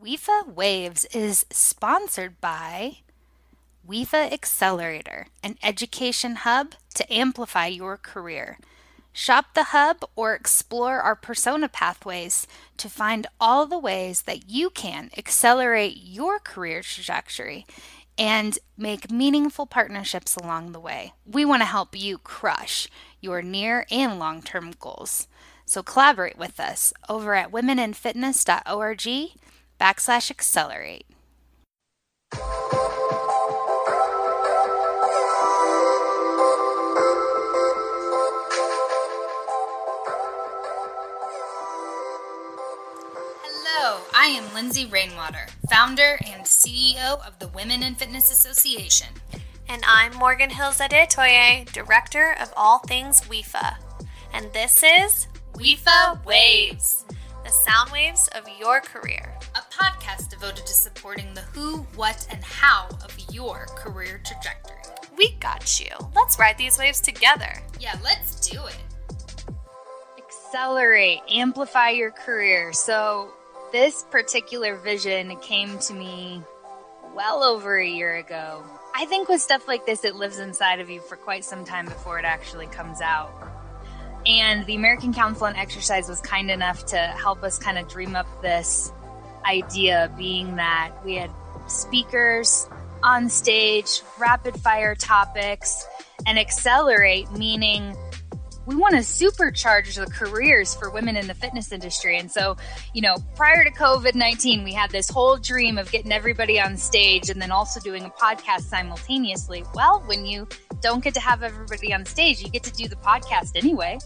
WIFA Waves is sponsored by WIFA Accelerator, an education hub to amplify your career. Shop the hub or explore our persona pathways to find all the ways that you can accelerate your career trajectory and make meaningful partnerships along the way. We want to help you crush your near and long term goals. So collaborate with us over at womeninfitness.org backslash accelerate. Hello, I am Lindsay Rainwater, founder and CEO of the Women in Fitness Association. And I'm Morgan Hills Adetoye, Director of all things WIFA. And this is WIFA Waves, the sound waves of your career a podcast devoted to supporting the who, what, and how of your career trajectory. We got you. Let's ride these waves together. Yeah, let's do it. Accelerate, amplify your career. So, this particular vision came to me well over a year ago. I think with stuff like this, it lives inside of you for quite some time before it actually comes out. And the American Council on Exercise was kind enough to help us kind of dream up this idea being that we had speakers on stage, rapid fire topics, and accelerate, meaning we want to supercharge the careers for women in the fitness industry. And so, you know, prior to COVID 19, we had this whole dream of getting everybody on stage and then also doing a podcast simultaneously. Well, when you don't get to have everybody on stage, you get to do the podcast anyway.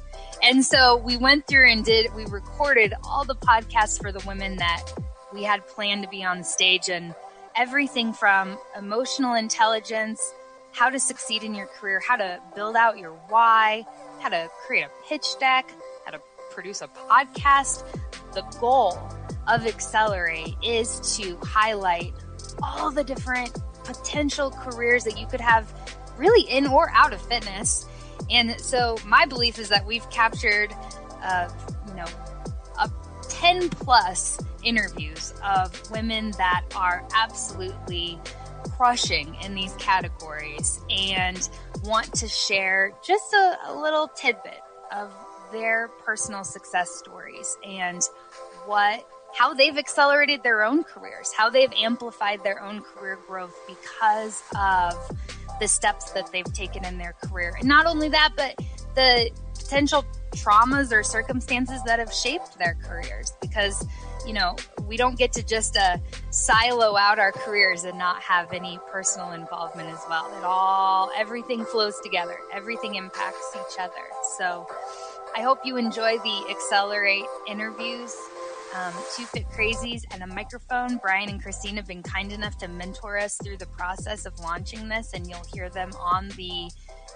And so we went through and did, we recorded all the podcasts for the women that we had planned to be on stage and everything from emotional intelligence, how to succeed in your career, how to build out your why, how to create a pitch deck, how to produce a podcast. The goal of Accelerate is to highlight all the different potential careers that you could have really in or out of fitness. And so my belief is that we've captured, uh, you know, a 10 plus interviews of women that are absolutely crushing in these categories and want to share just a, a little tidbit of their personal success stories and what how they've accelerated their own careers, how they've amplified their own career growth because of the steps that they've taken in their career. And not only that, but the potential traumas or circumstances that have shaped their careers because you know, we don't get to just uh, silo out our careers and not have any personal involvement as well. It all, everything flows together, everything impacts each other. So I hope you enjoy the Accelerate interviews. Um, two Fit Crazies and a microphone. Brian and Christine have been kind enough to mentor us through the process of launching this, and you'll hear them on the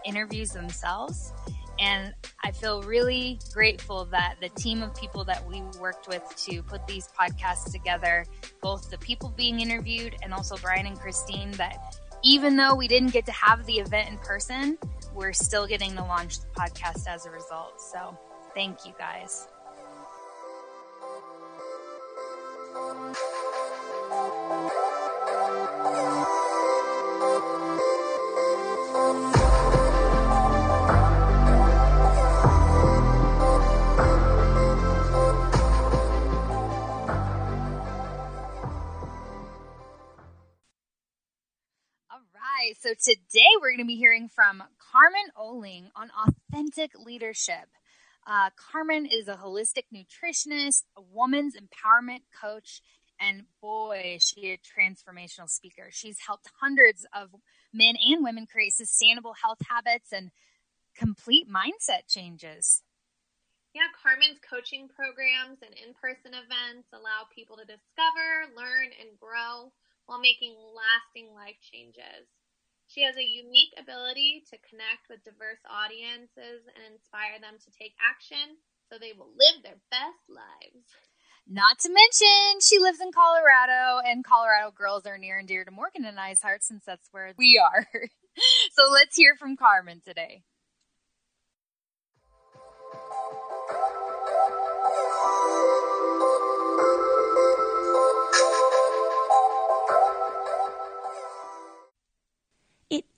interviews themselves. And I feel really grateful that the team of people that we worked with to put these podcasts together, both the people being interviewed and also Brian and Christine, that even though we didn't get to have the event in person, we're still getting to launch the podcast as a result. So thank you guys. Going to be hearing from Carmen Ohling on authentic leadership. Uh, Carmen is a holistic nutritionist, a woman's empowerment coach, and boy, she a transformational speaker. She's helped hundreds of men and women create sustainable health habits and complete mindset changes. Yeah, Carmen's coaching programs and in person events allow people to discover, learn, and grow while making lasting life changes. She has a unique ability to connect with diverse audiences and inspire them to take action so they will live their best lives. Not to mention, she lives in Colorado, and Colorado girls are near and dear to Morgan and I's hearts since that's where we are. so let's hear from Carmen today.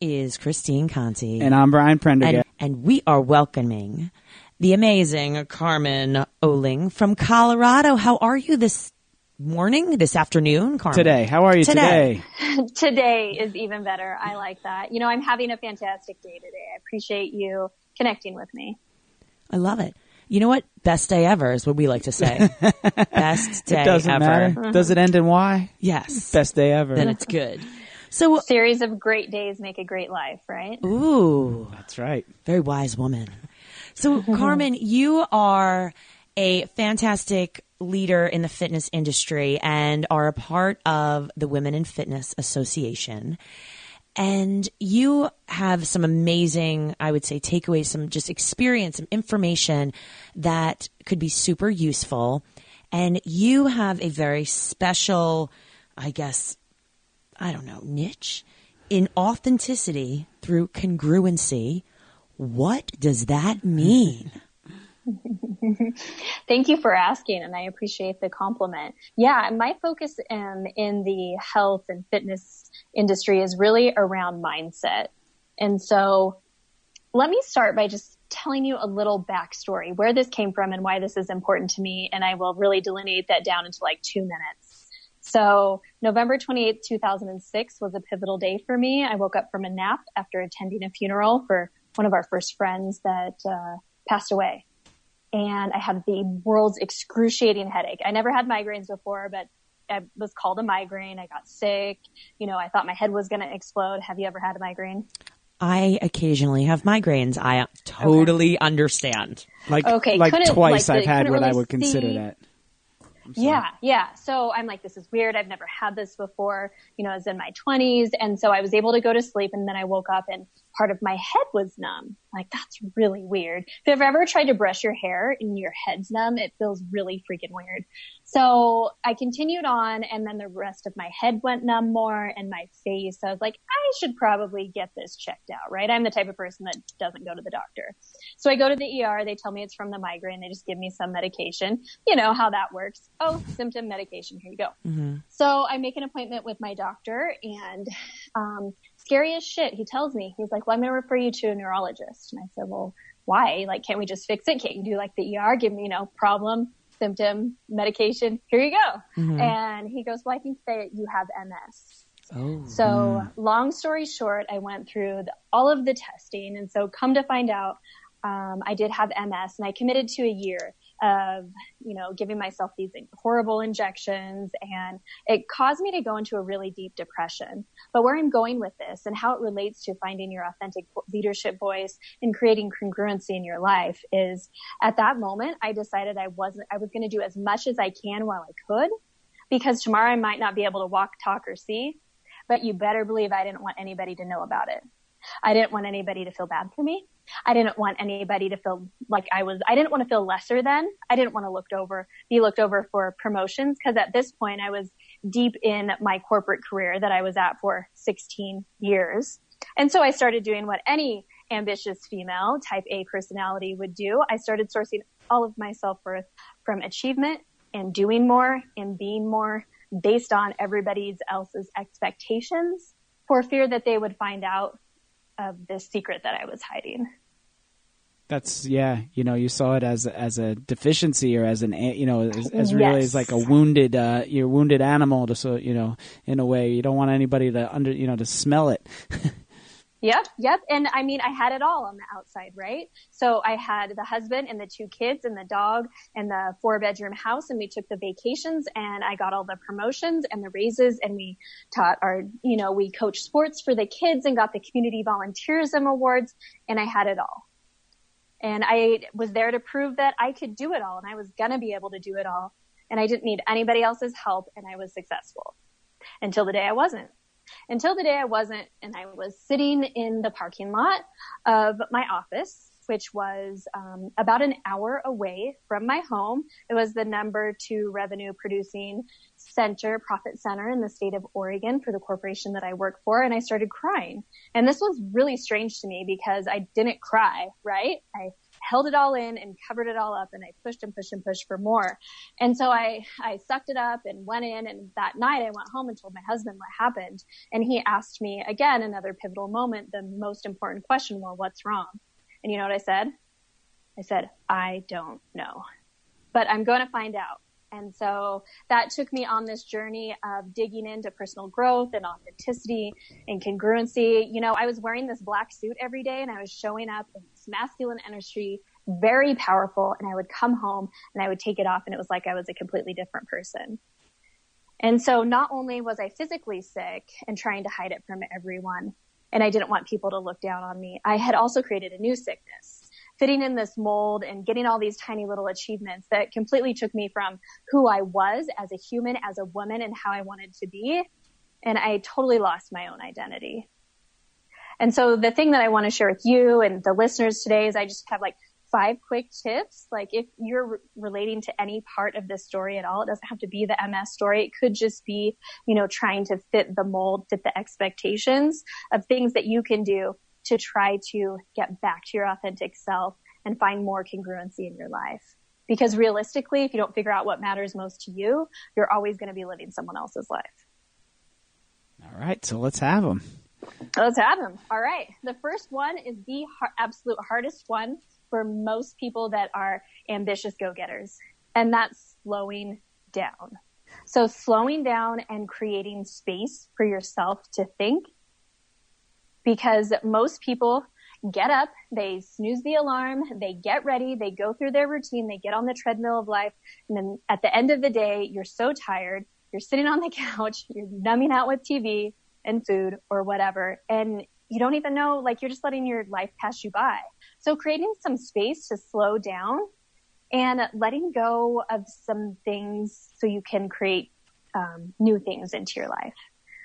Is Christine Conti. And I'm Brian Prendergast. And, and we are welcoming the amazing Carmen Ohling from Colorado. How are you this morning, this afternoon, Carmen? Today. How are you today? Today, today is even better. I like that. You know, I'm having a fantastic day today. I appreciate you connecting with me. I love it. You know what? Best day ever is what we like to say. Best day it doesn't ever. matter. Does it end in Y? Yes. Best day ever. Then it's good. So, uh, series of great days make a great life, right? ooh, That's right. very wise woman. So, Carmen, you are a fantastic leader in the fitness industry and are a part of the Women in Fitness Association. And you have some amazing, I would say, takeaways, some just experience, some information that could be super useful. And you have a very special, I guess, I don't know, niche in authenticity through congruency. What does that mean? Thank you for asking, and I appreciate the compliment. Yeah, my focus in, in the health and fitness industry is really around mindset. And so let me start by just telling you a little backstory, where this came from and why this is important to me, and I will really delineate that down into like two minutes. So November 28th, 2006 was a pivotal day for me. I woke up from a nap after attending a funeral for one of our first friends that uh, passed away and I had the world's excruciating headache. I never had migraines before, but I was called a migraine. I got sick. You know, I thought my head was going to explode. Have you ever had a migraine? I occasionally have migraines. I totally okay. understand. Like, okay, like twice like I've had what really I would consider that. Yeah, yeah. So I'm like, this is weird. I've never had this before. You know, I was in my 20s. And so I was able to go to sleep and then I woke up and part of my head was numb. Like, that's really weird. If you've ever tried to brush your hair and your head's numb, it feels really freaking weird. So I continued on and then the rest of my head went numb more and my face. I was like, I should probably get this checked out, right? I'm the type of person that doesn't go to the doctor. So I go to the ER. They tell me it's from the migraine. They just give me some medication. You know how that works. Oh, symptom medication. Here you go. Mm-hmm. So I make an appointment with my doctor and, um, scary as shit. He tells me, he's like, well, I'm going to refer you to a neurologist. And I said, well, why? Like, can't we just fix it? Can't you do like the ER? Give me, you know, problem, symptom, medication. Here you go. Mhm. And he goes, well, I think that you have MS. Oh. So long story short, I went through the, all of the testing. And so come to find out, um, I did have MS and I committed to a year of, you know, giving myself these horrible injections and it caused me to go into a really deep depression. But where I'm going with this and how it relates to finding your authentic leadership voice and creating congruency in your life is at that moment, I decided I wasn't, I was going to do as much as I can while I could because tomorrow I might not be able to walk, talk or see, but you better believe I didn't want anybody to know about it. I didn't want anybody to feel bad for me. I didn't want anybody to feel like I was, I didn't want to feel lesser than. I didn't want to looked over, be looked over for promotions because at this point I was deep in my corporate career that I was at for 16 years. And so I started doing what any ambitious female type A personality would do. I started sourcing all of my self-worth from achievement and doing more and being more based on everybody else's expectations for fear that they would find out of this secret that I was hiding. That's yeah. You know, you saw it as as a deficiency or as an you know as, as really Yes. as like a wounded uh your wounded animal to so you know in a way you don't want anybody to under you know to smell it. Yep, yep. And I mean, I had it all on the outside, right? So I had the husband and the two kids and the dog and the four bedroom house and we took the vacations and I got all the promotions and the raises and we taught our, you know, we coached sports for the kids and got the community volunteerism awards and I had it all. And I was there to prove that I could do it all and I was gonna be able to do it all. And I didn't need anybody else's help and I was successful until the day I wasn't until the day I wasn't, and I was sitting in the parking lot of my office, which was um, about an hour away from my home. It was the number two revenue producing center, profit center in the state of Oregon for the corporation that I work for, and I started crying. And this was really strange to me because I didn't cry, right? I held it all in and covered it all up and I pushed and pushed and pushed for more. And so I, I sucked it up and went in and that night I went home and told my husband what happened. And he asked me again, another pivotal moment, the most important question, well, what's wrong? And you know what I said? I said, I don't know, but I'm going to find out. And so that took me on this journey of digging into personal growth and authenticity and congruency. You know, I was wearing this black suit every day and I was showing up in this masculine energy, very powerful. And I would come home and I would take it off and it was like I was a completely different person. And so not only was I physically sick and trying to hide it from everyone, and I didn't want people to look down on me, I had also created a new sickness fitting in this mold and getting all these tiny little achievements that completely took me from who I was as a human, as a woman and how I wanted to be. And I totally lost my own identity. And so the thing that I want to share with you and the listeners today is I just have like five quick tips. Like if you're re- relating to any part of this story at all, it doesn't have to be the MS story. It could just be, you know, trying to fit the mold, fit the expectations of things that you can do to try to get back to your authentic self and find more congruency in your life. Because realistically, if you don't figure out what matters most to you, you're always going to be living someone else's life. All right, so let's have them. Let's have them. All right. The first one is the har- absolute hardest one for most people that are ambitious go-getters, and that's slowing down. So slowing down and creating space for yourself to think because most people get up, they snooze the alarm, they get ready, they go through their routine, they get on the treadmill of life. And then at the end of the day, you're so tired, you're sitting on the couch, you're numbing out with TV and food or whatever. And you don't even know, like you're just letting your life pass you by. So creating some space to slow down and letting go of some things so you can create um, new things into your life.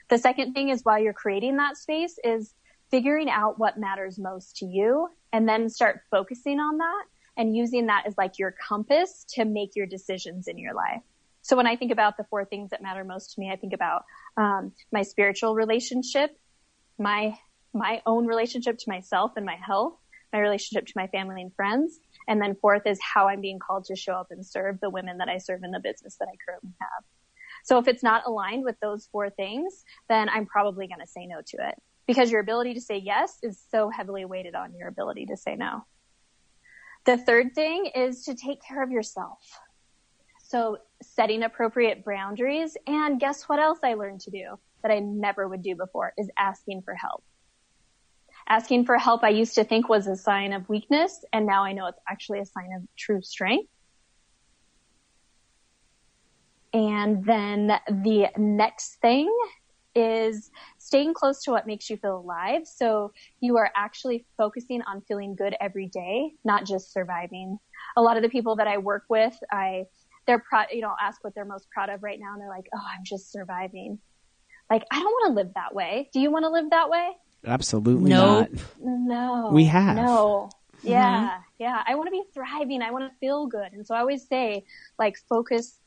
The second thing is while you're creating that space is figuring out what matters most to you and then start focusing on that and using that as like your compass to make your decisions in your life. So when I think about the four things that matter most to me, I think about um, my spiritual relationship, my my own relationship to myself and my health, my relationship to my family and friends, and then fourth is how I'm being called to show up and serve the women that I serve in the business that I currently have. So if it's not aligned with those four things, then I'm probably going to say no to it because your ability to say yes is so heavily weighted on your ability to say no. The third thing is to take care of yourself. So setting appropriate boundaries. And guess what else I learned to do that I never would do before is asking for help. Asking for help I used to think was a sign of weakness and now I know it's actually a sign of true strength. And then the next thing is staying close to what makes you feel alive. So you are actually focusing on feeling good every day, not just surviving. A lot of the people that I work with, I, they're proud, you know, ask what they're most proud of right now. And they're like, Oh, I'm just surviving. Like, I don't want to live that way. Do you want to live that way? Absolutely Nope. not. No. We have. No. Yeah. Yeah. I want to be thriving. I want to feel good. And so I always say, like, focus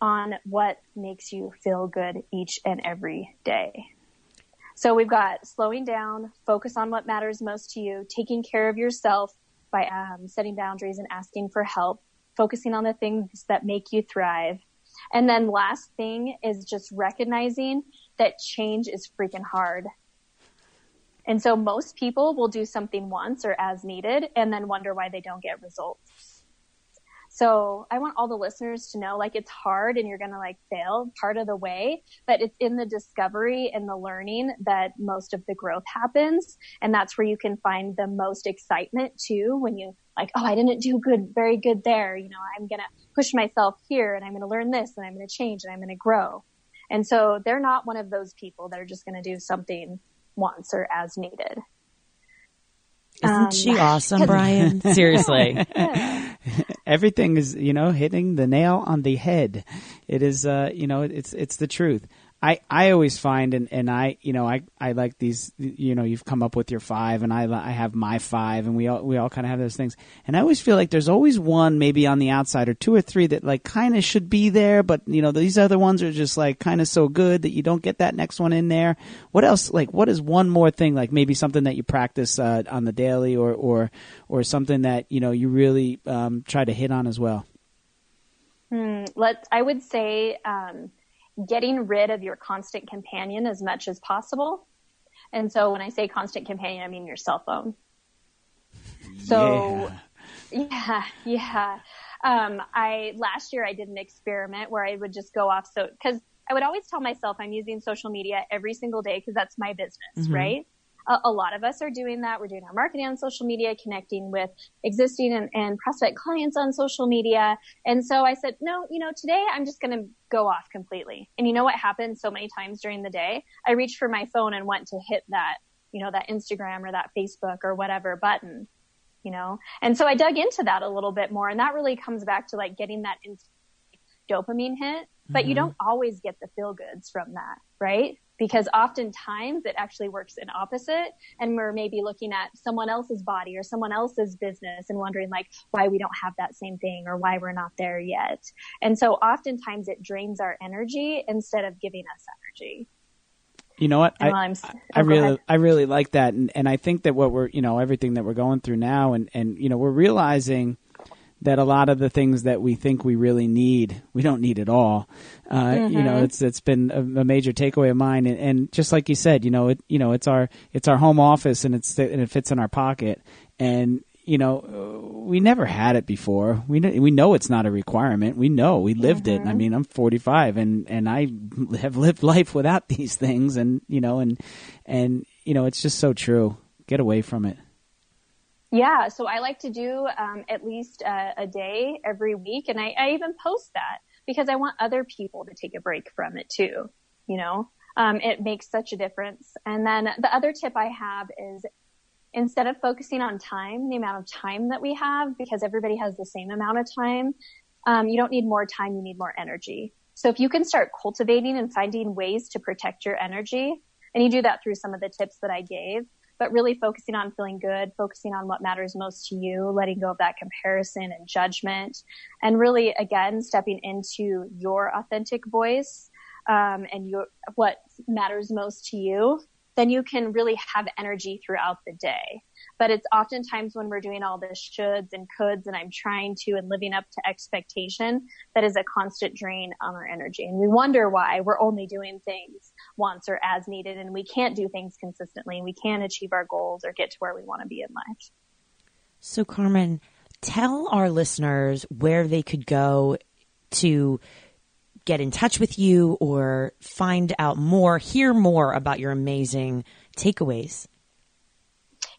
on what makes you feel good each and every day. So we've got slowing down, focus on what matters most to you, taking care of yourself by um, setting boundaries and asking for help, focusing on the things that make you thrive. And then last thing is just recognizing that change is freaking hard. And so most people will do something once or as needed and then wonder why they don't get results. So I want all the listeners to know like it's hard and you're going to like fail part of the way, but it's in the discovery and the learning that most of the growth happens. And that's where you can find the most excitement too when you like, oh, I didn't do good, very good there. You know, I'm going to push myself here and I'm going to learn this and I'm going to change and I'm going to grow. And so they're not one of those people that are just going to do something once or as needed. Isn't Um, she awesome, Brian? Seriously. Everything is, you know, hitting the nail on the head. It is, uh, you know, it's it's the truth. I, I always find and, and I you know I, I like these you know you've come up with your five and I I have my five and we all we all kind of have those things and I always feel like there's always one maybe on the outside or two or three that like kind of should be there but you know these other ones are just like kind of so good that you don't get that next one in there. What else like what is one more thing like maybe something that you practice uh, on the daily or or or something that you know you really um, try to hit on as well. Hmm, let I would say. Um, getting rid of your constant companion as much as possible. And so when I say constant companion, I mean your cell phone. So yeah, yeah. yeah. Um, I last year I did an experiment where I would just go off so because I would always tell myself I'm using social media every single day because that's my business, mm-hmm. right? A, a, lot of us are doing that. We're doing our marketing on social media, connecting with existing and, and prospect clients on social media. And so I said, no, you know, today I'm just going to go off completely. And you know what happened so many times during the day? I reached for my phone and went to hit that, you know, that Instagram or that Facebook or whatever button, you know? And so I dug into that a little bit more and that really comes back to like getting that dopamine hit, but mm-hmm. you don't always get the feel goods from that, right? Because oftentimes it actually works in opposite and we're maybe looking at someone else's body or someone else's business and wondering like why we don't have that same thing or why we're not there yet. And so oftentimes it drains our energy instead of giving us energy. You know what? I, oh, I, I really, I really like that. And, and I think that what we're, you know, everything that we're going through now and, and, you know, we're realizing that a lot of the things that we think we really need, we don't need at all. Uh, mm-hmm. You know, mm-hmm. it's it's been a, a major takeaway of mine, and, and, just like you said, you know, it you know it's our it's our home office, and it's and it fits in our pocket, and you know, we never had it before. We know, we know it's not a requirement. We know we lived mm-hmm. it. I mm-hmm. mean, I'm 45, and and I have lived life without these things, and you know, and and you know, it's just so true. Get away from it. Yeah, so I like to do um, at least a, a, day every week, and I, I, even post that because I want other people to take a break from it too. You know, um, it makes such a difference. And then the other tip I have is instead of focusing on time, the amount of time that we have, because everybody has the same amount of time, um, you don't need more time, you need more energy. So if you can start cultivating and finding ways to protect your energy, and you do that through some of the tips that I gave, but really focusing on feeling good, focusing on what matters most to you, letting go of that comparison and judgment, and really again stepping into your authentic voice um, and your what matters most to you. Then you can really have energy throughout the day. But it's oftentimes when we're doing all this shoulds and coulds and I'm trying to and living up to expectation that is a constant drain on our energy. And we wonder why we're only doing things once or as needed and we can't do things consistently. And we can't achieve our goals or get to where we want to be in life. So Carmen, tell our listeners where they could go to get in touch with you or find out more, hear more about your amazing takeaways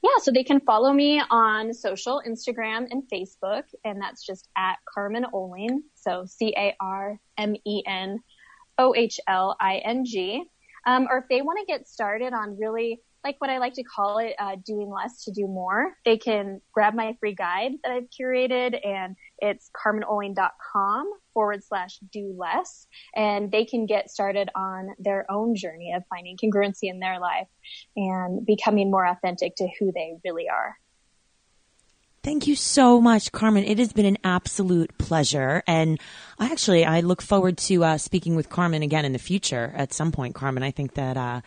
yeah, so they can follow me on social, Instagram and Facebook, and that's just at Carmen Ohling. So C A R M E N O H L I N G. Um, or if they want to get started on really like what I like to call it, uh, doing less to do more, they can grab my free guide that I've curated and it's carmenohling.com forward slash do less. And they can get started on their own journey of finding congruency in their life and becoming more authentic to who they really are. Thank you so much, Carmen. It has been an absolute pleasure. And I actually, I look forward to uh, speaking with Carmen again in the future at some point, Carmen. I think that, uh,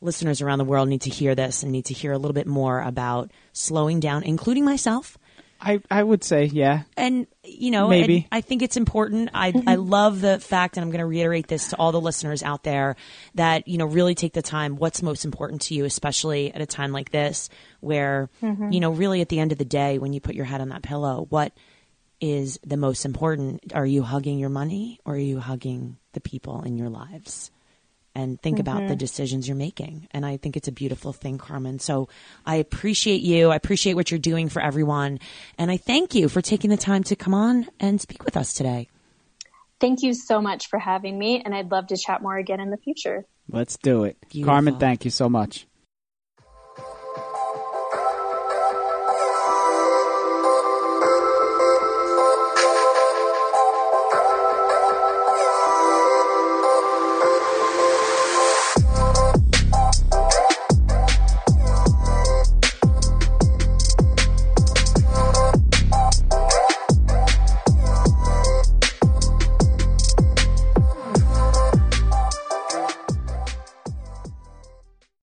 listeners around the world need to hear this and need to hear a little bit more about slowing down, including myself. I, I would say, yeah. And, you know, maybe. I think it's important. I, I love the fact, and I'm going to reiterate this to all the listeners out there, that, you know, really take the time. What's most important to you, especially at a time like this, where, mm-hmm. you know, really at the end of the day, when you put your head on that pillow, what is the most important? Are you hugging your money or are you hugging the people in your lives? And think mm-hmm. about the mm-hmm. decisions you're making. And I think it's a beautiful thing, Carmen. So I appreciate you. I appreciate what you're doing for everyone. And I thank you for taking the time to come on and speak with us today. Thank you so much for having me. And I'd love to chat more again in the future. Let's do it. Beautiful. Carmen, thank you so much.